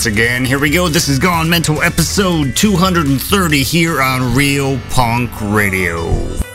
once again. Here we go. This is Gone Mental episode 230 here on Real Punk Radio.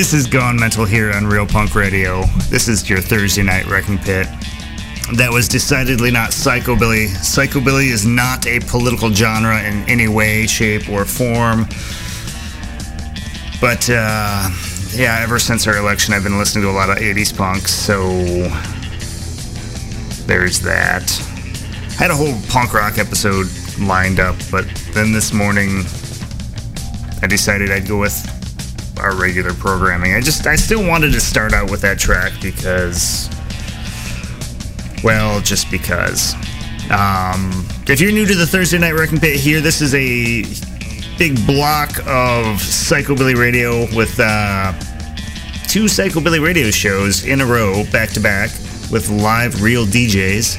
This is Gone Mental here on Real Punk Radio. This is your Thursday night wrecking pit. That was decidedly not psychobilly. Psychobilly is not a political genre in any way, shape, or form. But uh, yeah, ever since our election, I've been listening to a lot of 80s punk, so there's that. I had a whole punk rock episode lined up, but then this morning I decided I'd go with our regular programming. I just I still wanted to start out with that track because well, just because. Um, if you're new to the Thursday Night Wrecking Pit here, this is a big block of Psychobilly Radio with uh, two Psychobilly Radio shows in a row, back to back, with live real DJs.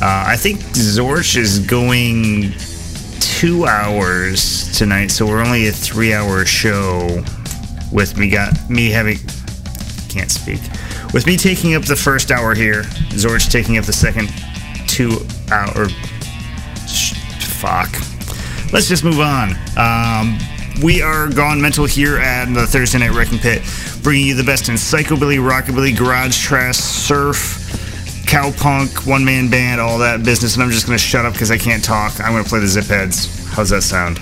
Uh, I think Zorch is going two hours tonight, so we're only a three hour show with me got me having can't speak. With me taking up the first hour here Zorch taking up the second two hour fuck. Let's just move on. Um, we are gone mental here at the Thursday Night Wrecking Pit bringing you the best in psychobilly rockabilly garage trash surf cowpunk one man band all that business. And I'm just gonna shut up because I can't talk. I'm gonna play the zip heads. How's that sound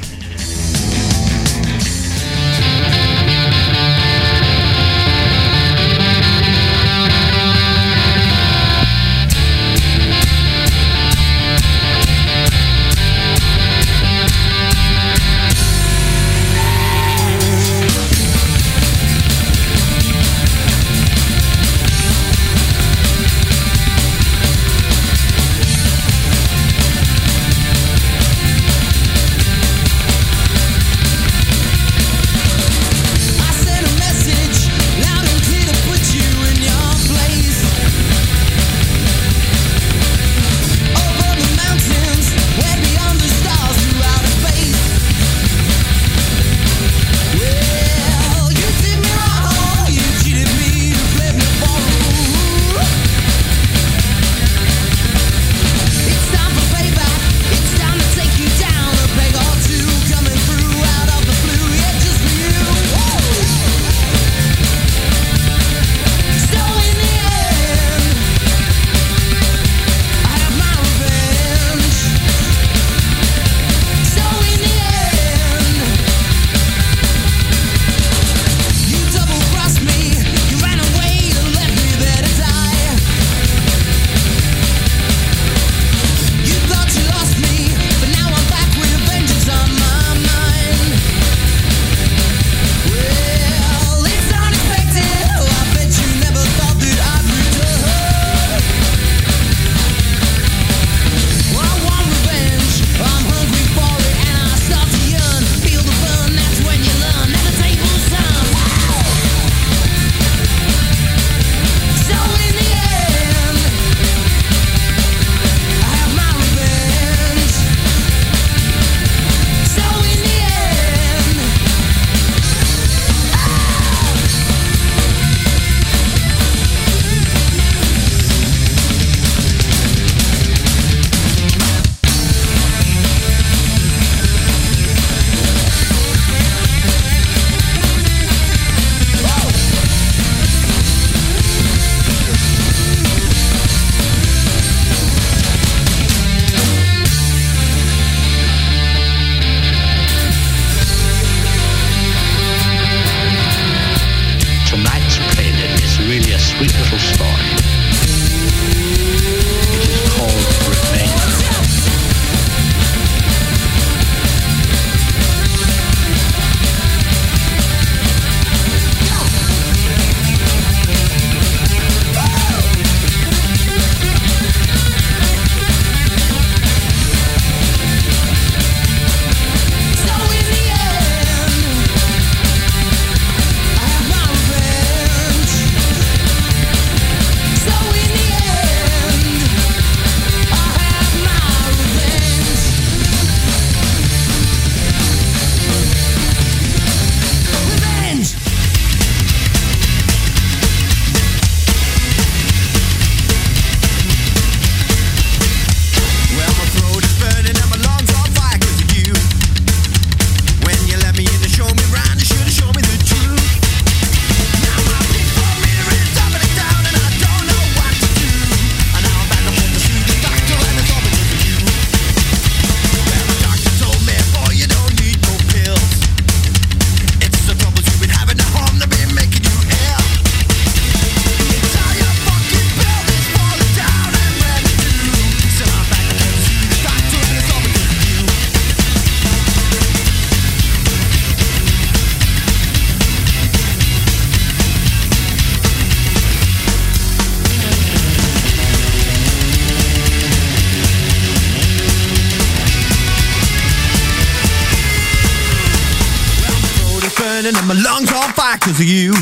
of you.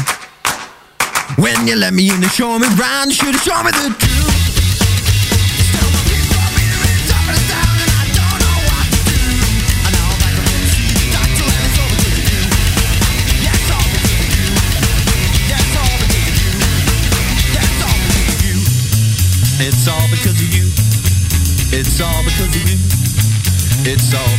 When you let me in to show me round, you should have shown me the truth. It's all because of you. It's all because of you. It's all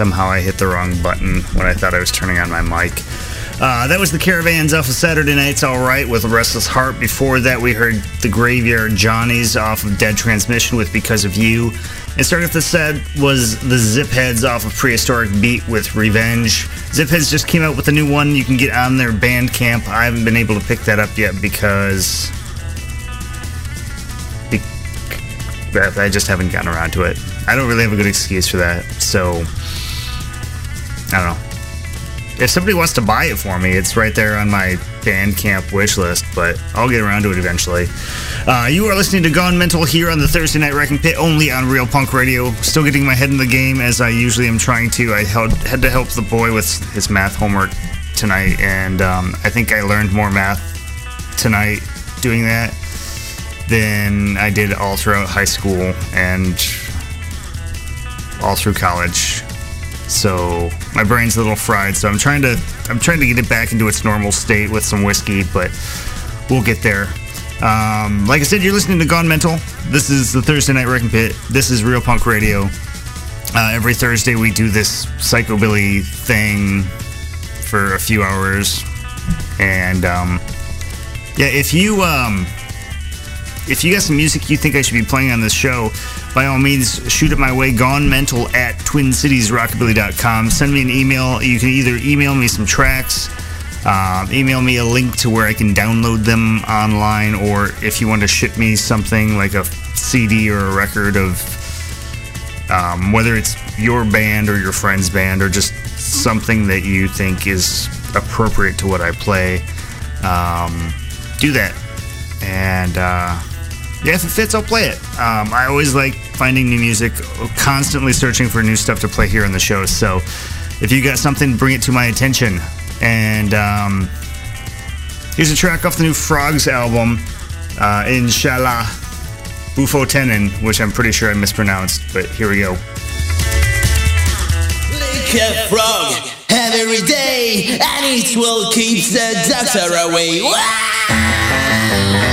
Somehow I hit the wrong button when I thought I was turning on my mic. Uh, that was the Caravans off of Saturday Night's All Right with Restless Heart. Before that, we heard the Graveyard Johnnies off of Dead Transmission with Because of You. And starting off the set was the Zip Heads off of Prehistoric Beat with Revenge. Zip Heads just came out with a new one. You can get on their Bandcamp. I haven't been able to pick that up yet because I just haven't gotten around to it. I don't really have a good excuse for that. So, I don't know. If somebody wants to buy it for me, it's right there on my Bandcamp wish list, but I'll get around to it eventually. Uh, you are listening to Gone Mental here on the Thursday Night Wrecking Pit, only on Real Punk Radio. Still getting my head in the game as I usually am trying to. I held, had to help the boy with his math homework tonight, and um, I think I learned more math tonight doing that than I did all throughout high school and all through college. So my brain's a little fried. So I'm trying to I'm trying to get it back into its normal state with some whiskey, but we'll get there. Um, like I said, you're listening to Gone Mental. This is the Thursday Night Wrecking Pit. This is Real Punk Radio. Uh, every Thursday we do this psychobilly thing for a few hours, and um, yeah, if you um, if you got some music you think I should be playing on this show, by all means, shoot it my way. Gone Mental at TwinCitiesRockabilly.com. Send me an email. You can either email me some tracks, uh, email me a link to where I can download them online, or if you want to ship me something like a CD or a record of um, whether it's your band or your friend's band or just something that you think is appropriate to what I play, um, do that. And uh, yeah, if it fits, I'll play it. Um, I always like finding new music, constantly searching for new stuff to play here on the show. So if you got something, bring it to my attention. And um, here's a track off the new Frogs album, uh, Inshallah Bufo Tenon, which I'm pretty sure I mispronounced, but here we go. Lick a frog every day, and it will keep the doctor away. Well,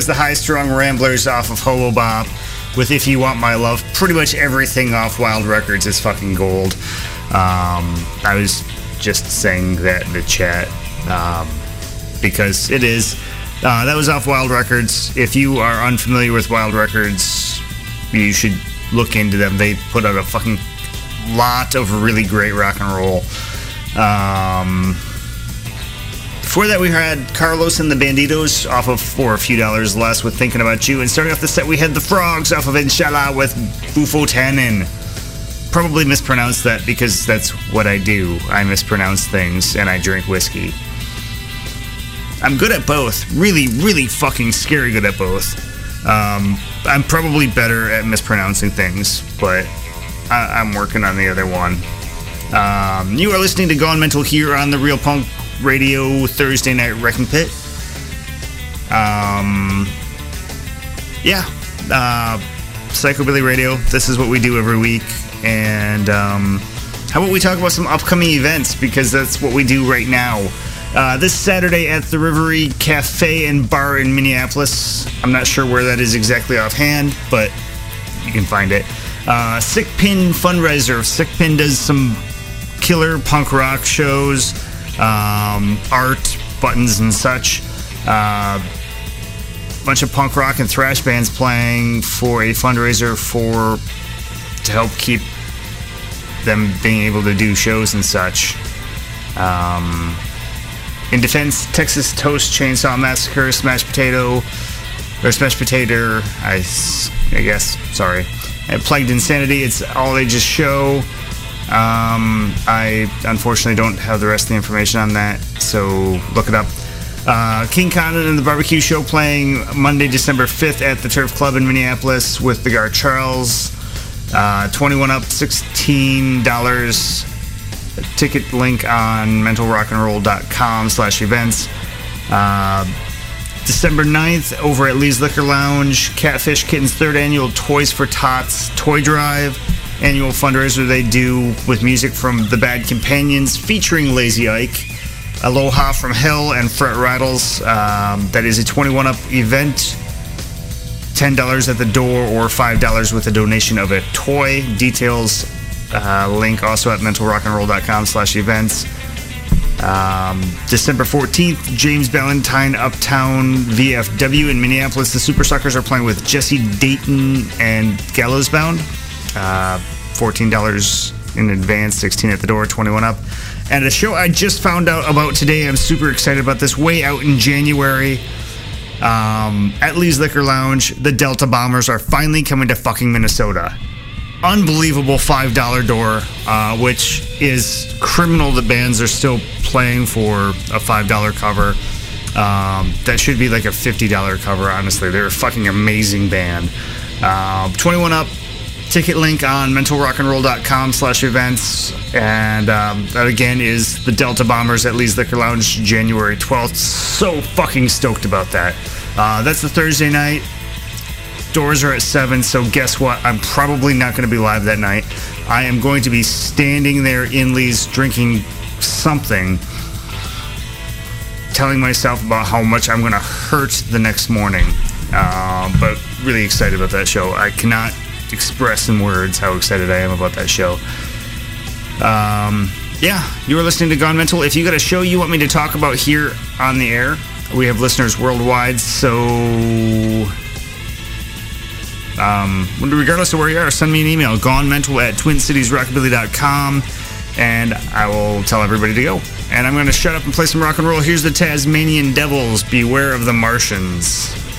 was the High Strung Ramblers off of Hobo Bop with If You Want My Love. Pretty much everything off Wild Records is fucking gold. Um, I was just saying that in the chat um, because it is. Uh, that was off Wild Records. If you are unfamiliar with Wild Records, you should look into them. They put out a fucking lot of really great rock and roll. Um, before that, we had Carlos and the Banditos off of For a Few Dollars Less with Thinking About You. And starting off the set, we had the Frogs off of Inshallah with Bufo Tannen. Probably mispronounced that because that's what I do. I mispronounce things and I drink whiskey. I'm good at both. Really, really fucking scary good at both. Um, I'm probably better at mispronouncing things, but I- I'm working on the other one. Um, you are listening to Gone Mental here on the Real Punk Radio Thursday Night Wrecking Pit. Um, yeah, uh, Psychobilly Radio. This is what we do every week. And um, how about we talk about some upcoming events because that's what we do right now. Uh, this Saturday at the Rivery Cafe and Bar in Minneapolis. I'm not sure where that is exactly offhand, but you can find it. Uh, Sick Pin fundraiser. Sick Pin does some killer punk rock shows, um, art, buttons and such. Uh, bunch of punk rock and thrash bands playing for a fundraiser for to help keep them being able to do shows and such. Um, in defense, Texas Toast Chainsaw Massacre, Smash Potato, or Smash Potato, I, I guess, sorry. And Plagued Insanity, it's all ages show. Um, I unfortunately don't have the rest of the information on that, so look it up. Uh, King Condon and the Barbecue Show playing Monday, December 5th at the Turf Club in Minneapolis with the Gar Charles. Uh, 21 up, $16 ticket link on mentalrockandroll.com slash events. Uh, December 9th, over at Lee's Liquor Lounge, Catfish Kitten's third annual Toys for Tots Toy Drive, annual fundraiser they do with music from The Bad Companions featuring Lazy Ike, Aloha from Hell, and Fret Rattles. Um, that is a 21 up event. $10 at the door or $5 with a donation of a toy. Details uh, link also at mentalrockandroll.com slash events. Um, December 14th, James Ballentine Uptown VFW in Minneapolis. The Supersuckers are playing with Jesse Dayton and Gallows Bound. Uh, $14 in advance, 16 at the door, 21 up. And a show I just found out about today. I'm super excited about this. Way out in January um, at Lee's Liquor Lounge, the Delta Bombers are finally coming to fucking Minnesota. Unbelievable $5 door, uh, which is criminal The bands are still playing for a $5 cover. Um, that should be like a $50 cover, honestly. They're a fucking amazing band. Uh, 21 up, ticket link on mentalrockandroll.com slash events. And um, that again is the Delta Bombers at Lee's Liquor Lounge, January 12th. So fucking stoked about that. Uh, that's the Thursday night. Doors are at 7, so guess what? I'm probably not going to be live that night. I am going to be standing there in Lee's drinking something, telling myself about how much I'm going to hurt the next morning. Uh, but really excited about that show. I cannot express in words how excited I am about that show. Um, yeah, you are listening to Gone Mental. If you got a show you want me to talk about here on the air, we have listeners worldwide, so um, regardless of where you are, send me an email, gonemental at twincitiesrockabilly.com, and I will tell everybody to go. And I'm going to shut up and play some rock and roll. Here's the Tasmanian Devils, Beware of the Martians.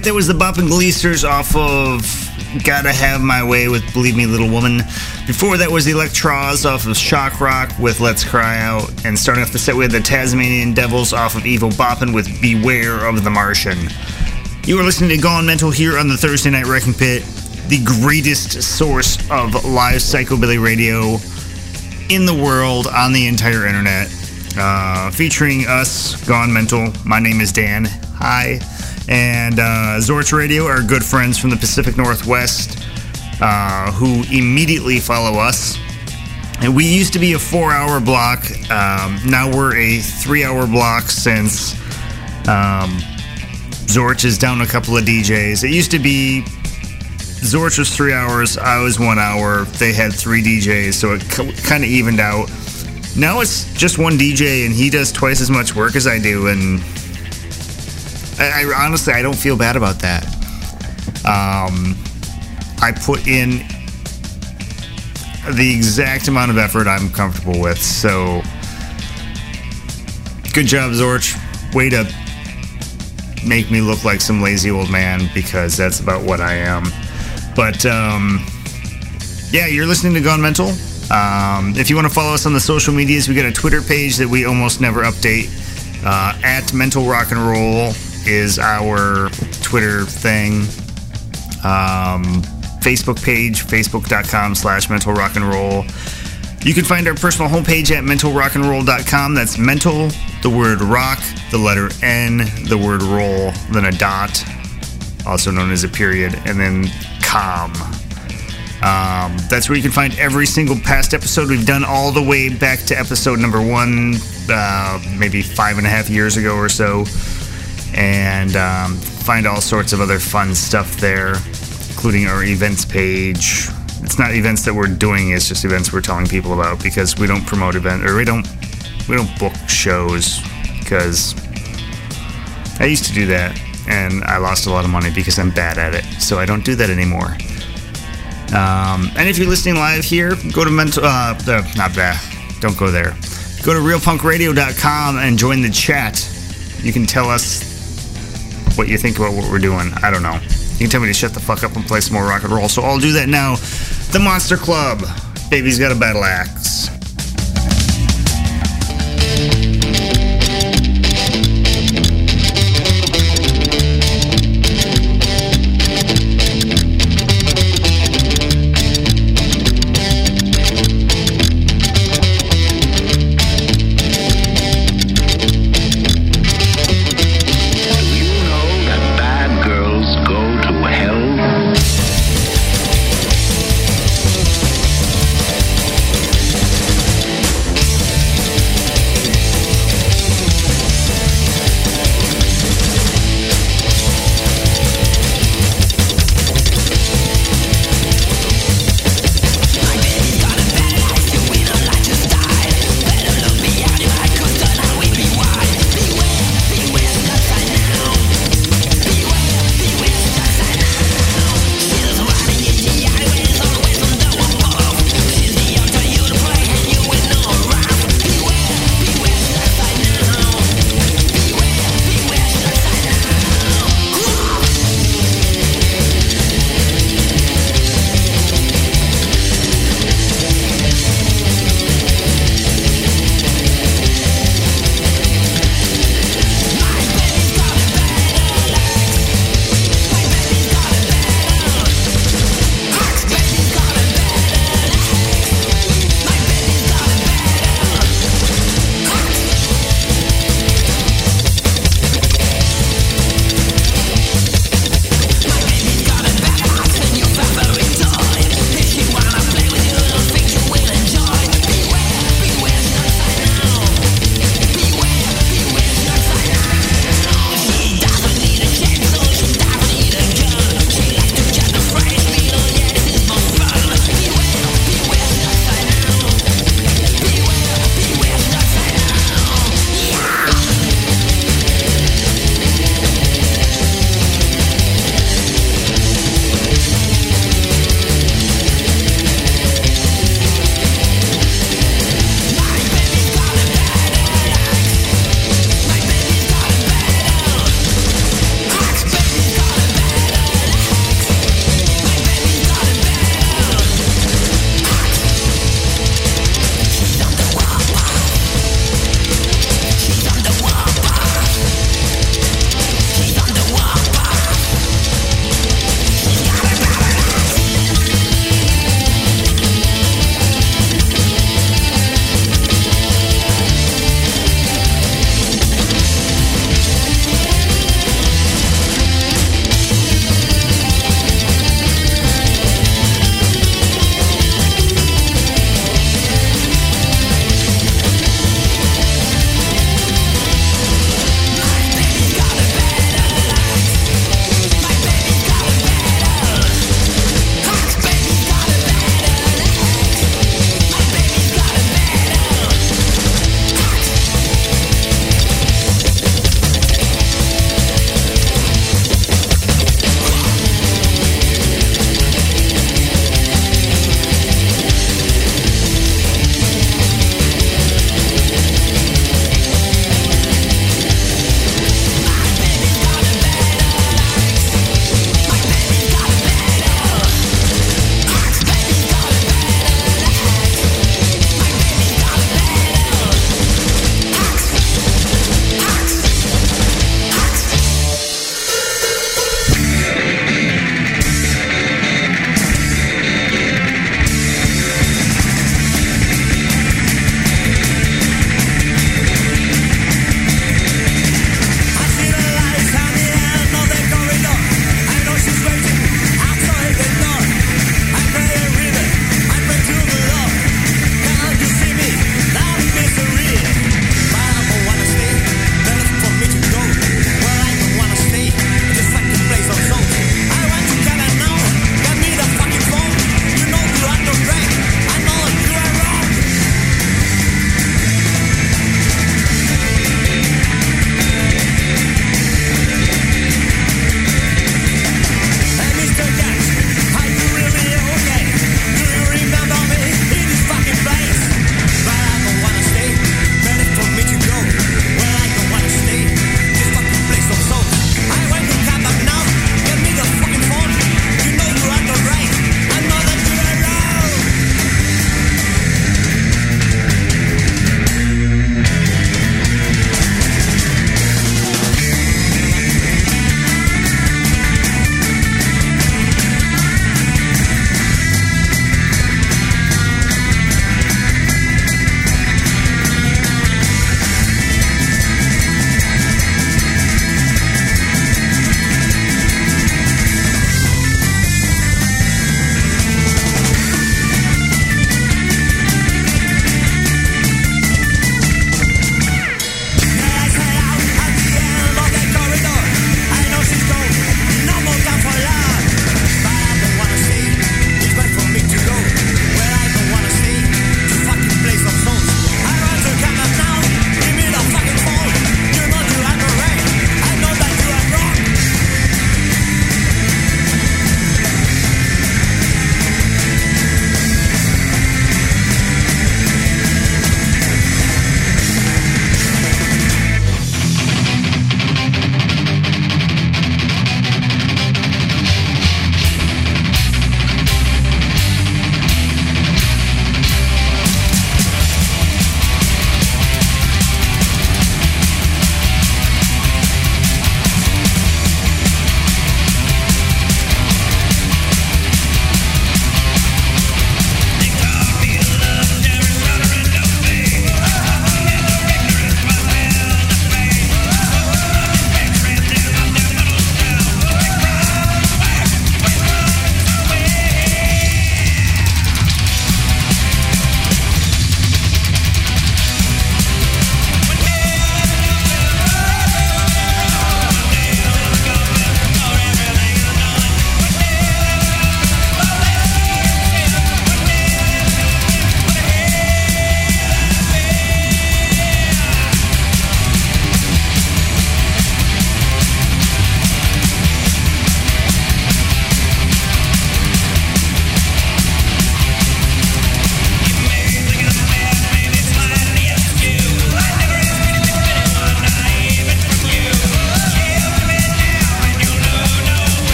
right, there was the Boppin' gleisters off of Gotta Have My Way with Believe Me Little Woman. Before that was the Electras off of Shock Rock with Let's Cry Out. And starting off the set, we had the Tasmanian Devils off of Evil Boppin' with Beware of the Martian. You are listening to Gone Mental here on the Thursday Night Wrecking Pit, the greatest source of live psychobilly radio in the world on the entire internet. Uh, featuring us, Gone Mental. My name is Dan. Hi. And uh, Zorch Radio are good friends from the Pacific Northwest uh, who immediately follow us. And we used to be a four hour block. Um, now we're a three hour block since um, Zorch is down a couple of DJs. It used to be Zorch was three hours, I was one hour. They had three DJs, so it kind of evened out. Now it's just one DJ, and he does twice as much work as I do, and I, I honestly I don't feel bad about that. Um, I put in the exact amount of effort I'm comfortable with, so good job, Zorch. Way to make me look like some lazy old man because that's about what I am. But um, yeah, you're listening to Gone Mental. Um, if you want to follow us on the social medias, we got a Twitter page that we almost never update. Uh, at Mental Rock and Roll is our Twitter thing. Um, Facebook page, facebook.com slash mental rock and roll. You can find our personal homepage at mentalrockandroll.com. That's mental, the word rock, the letter N, the word roll, then a dot, also known as a period, and then com. Um, that's where you can find every single past episode we've done all the way back to episode number one, uh, maybe five and a half years ago or so. And um, find all sorts of other fun stuff there, including our events page. It's not events that we're doing; it's just events we're telling people about because we don't promote event or we don't we don't book shows because I used to do that and I lost a lot of money because I'm bad at it. So I don't do that anymore. Um, and if you're listening live here, go to mental. Uh, uh, not bad. Don't go there. Go to realpunkradio.com and join the chat. You can tell us what you think about what we're doing. I don't know. You can tell me to shut the fuck up and play some more rock and roll. So I'll do that now. The Monster Club. Baby's got a battle axe.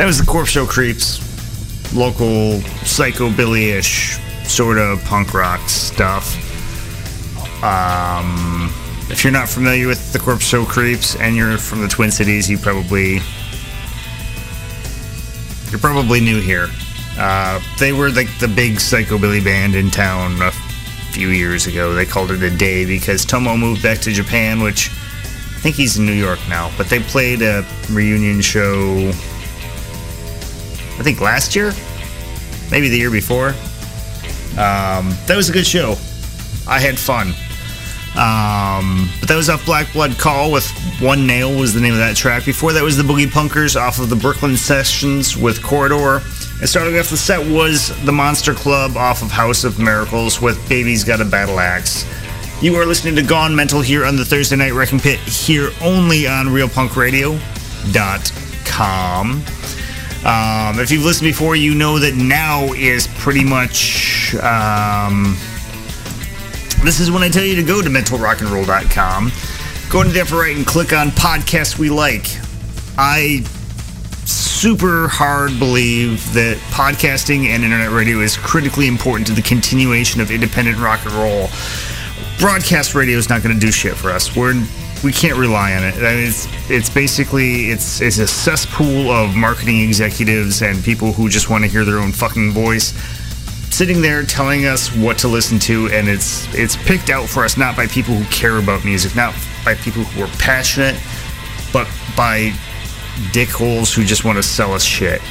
That was the Corpse Show Creeps, local psychobilly-ish sort of punk rock stuff. Um, if you're not familiar with the Corpse Show Creeps and you're from the Twin Cities, you probably you're probably new here. Uh, they were like the big psychobilly band in town a few years ago. They called it a day because Tomo moved back to Japan, which I think he's in New York now. But they played a reunion show, I think last year, maybe the year before. Um, that was a good show. I had fun. Um, but that was off Black Blood Call with One Nail was the name of that track. Before that was the Boogie Punkers off of the Brooklyn Sessions with Corridor. And starting off the set was the Monster Club off of House of Miracles with Baby's Got a Battle Axe. You are listening to Gone Mental here on the Thursday Night Wrecking Pit here only on RealPunkRadio.com. Um, if you've listened before, you know that now is pretty much. Um, this is when I tell you to go to mentalrockandroll.com. Go into the upper right and click on Podcasts We Like. I super hard believe that podcasting and internet radio is critically important to the continuation of independent rock and roll. Broadcast radio is not going to do shit for us. We're we can't rely on it. I mean, it's it's basically it's it's a cesspool of marketing executives and people who just want to hear their own fucking voice sitting there telling us what to listen to and it's it's picked out for us not by people who care about music, not by people who are passionate, but by dickholes who just want to sell us shit.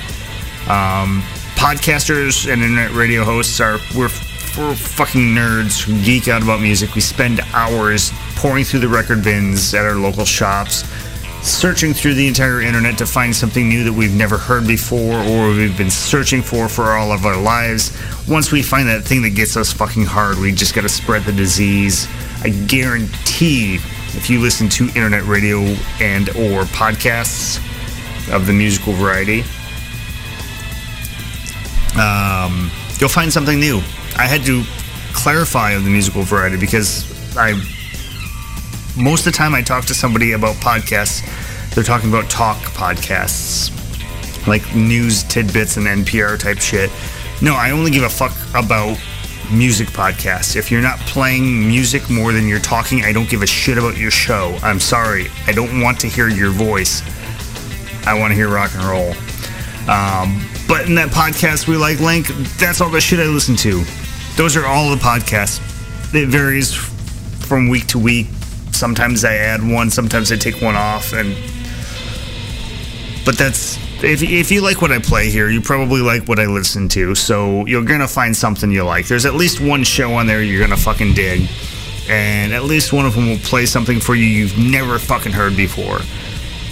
Um, podcasters and internet radio hosts are we're we're fucking nerds who geek out about music. We spend hours pouring through the record bins at our local shops, searching through the entire internet to find something new that we've never heard before or we've been searching for for all of our lives. Once we find that thing that gets us fucking hard, we just got to spread the disease. I guarantee if you listen to internet radio and or podcasts of the musical variety, um, you'll find something new. I had to clarify of the musical variety because I most of the time I talk to somebody about podcasts, they're talking about talk podcasts, like news tidbits and NPR type shit. No, I only give a fuck about music podcasts. If you're not playing music more than you're talking, I don't give a shit about your show. I'm sorry. I don't want to hear your voice. I want to hear rock and roll. Um, but in that podcast we like link, that's all the shit I listen to. Those are all the podcasts. It varies from week to week. Sometimes I add one, sometimes I take one off, and but that's if if you like what I play here, you probably like what I listen to. So you're gonna find something you like. There's at least one show on there you're gonna fucking dig, and at least one of them will play something for you you've never fucking heard before.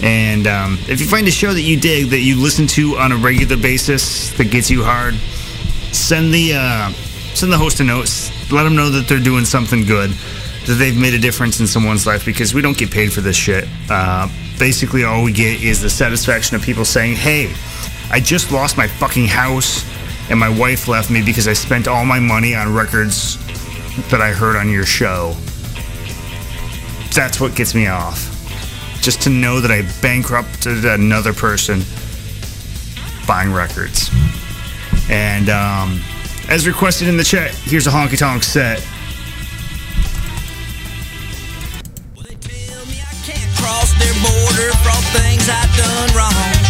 And um, if you find a show that you dig that you listen to on a regular basis that gets you hard, send the uh, send the host a note. Let them know that they're doing something good, that they've made a difference in someone's life because we don't get paid for this shit. Uh, basically, all we get is the satisfaction of people saying, "Hey, I just lost my fucking house, and my wife left me because I spent all my money on records that I heard on your show." That's what gets me off just to know that I bankrupted another person buying records. And um, as requested in the chat, here's a honky tonk set. Border from things I've done wrong.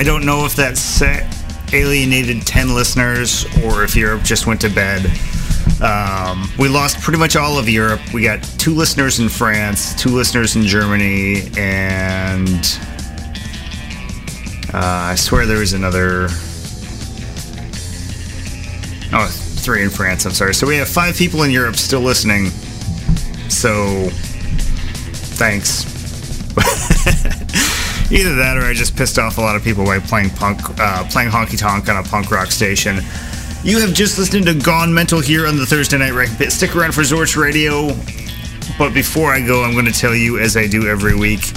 I don't know if that set alienated 10 listeners or if Europe just went to bed. Um, we lost pretty much all of Europe. We got two listeners in France, two listeners in Germany, and uh, I swear there was another. Oh, three in France. I'm sorry. So we have five people in Europe still listening. So, thanks. Either that, or I just pissed off a lot of people by playing punk, uh, playing honky tonk on a punk rock station. You have just listened to Gone Mental here on the Thursday Night Wrecking Pit. Stick around for Zorch Radio. But before I go, I'm going to tell you, as I do every week,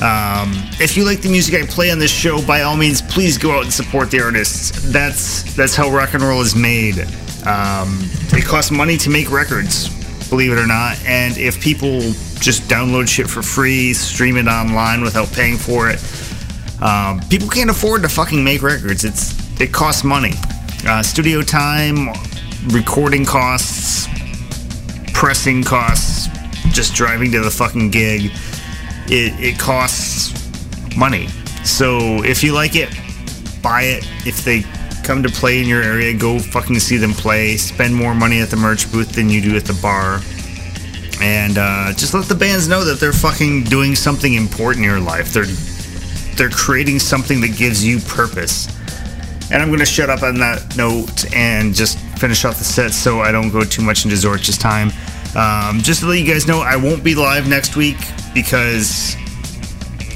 um, if you like the music I play on this show, by all means, please go out and support the artists. That's that's how rock and roll is made. Um, it costs money to make records, believe it or not. And if people just download shit for free, stream it online without paying for it, um, people can't afford to fucking make records. It's it costs money. Uh, studio time, recording costs, pressing costs, just driving to the fucking gig. It, it costs money. So if you like it, buy it. If they come to play in your area, go fucking see them play. Spend more money at the merch booth than you do at the bar. And uh, just let the bands know that they're fucking doing something important in your life. They're they're creating something that gives you purpose. And I'm to shut up on that note and just finish off the set so I don't go too much into Zorch's time. Um, just to let you guys know, I won't be live next week because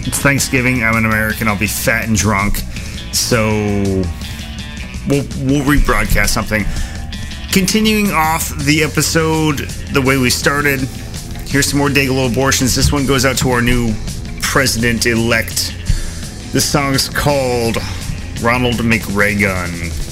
it's Thanksgiving. I'm an American. I'll be fat and drunk. So we'll, we'll rebroadcast something. Continuing off the episode the way we started, here's some more Dayglo Abortions. This one goes out to our new president elect. This song's called Ronald McRaygun.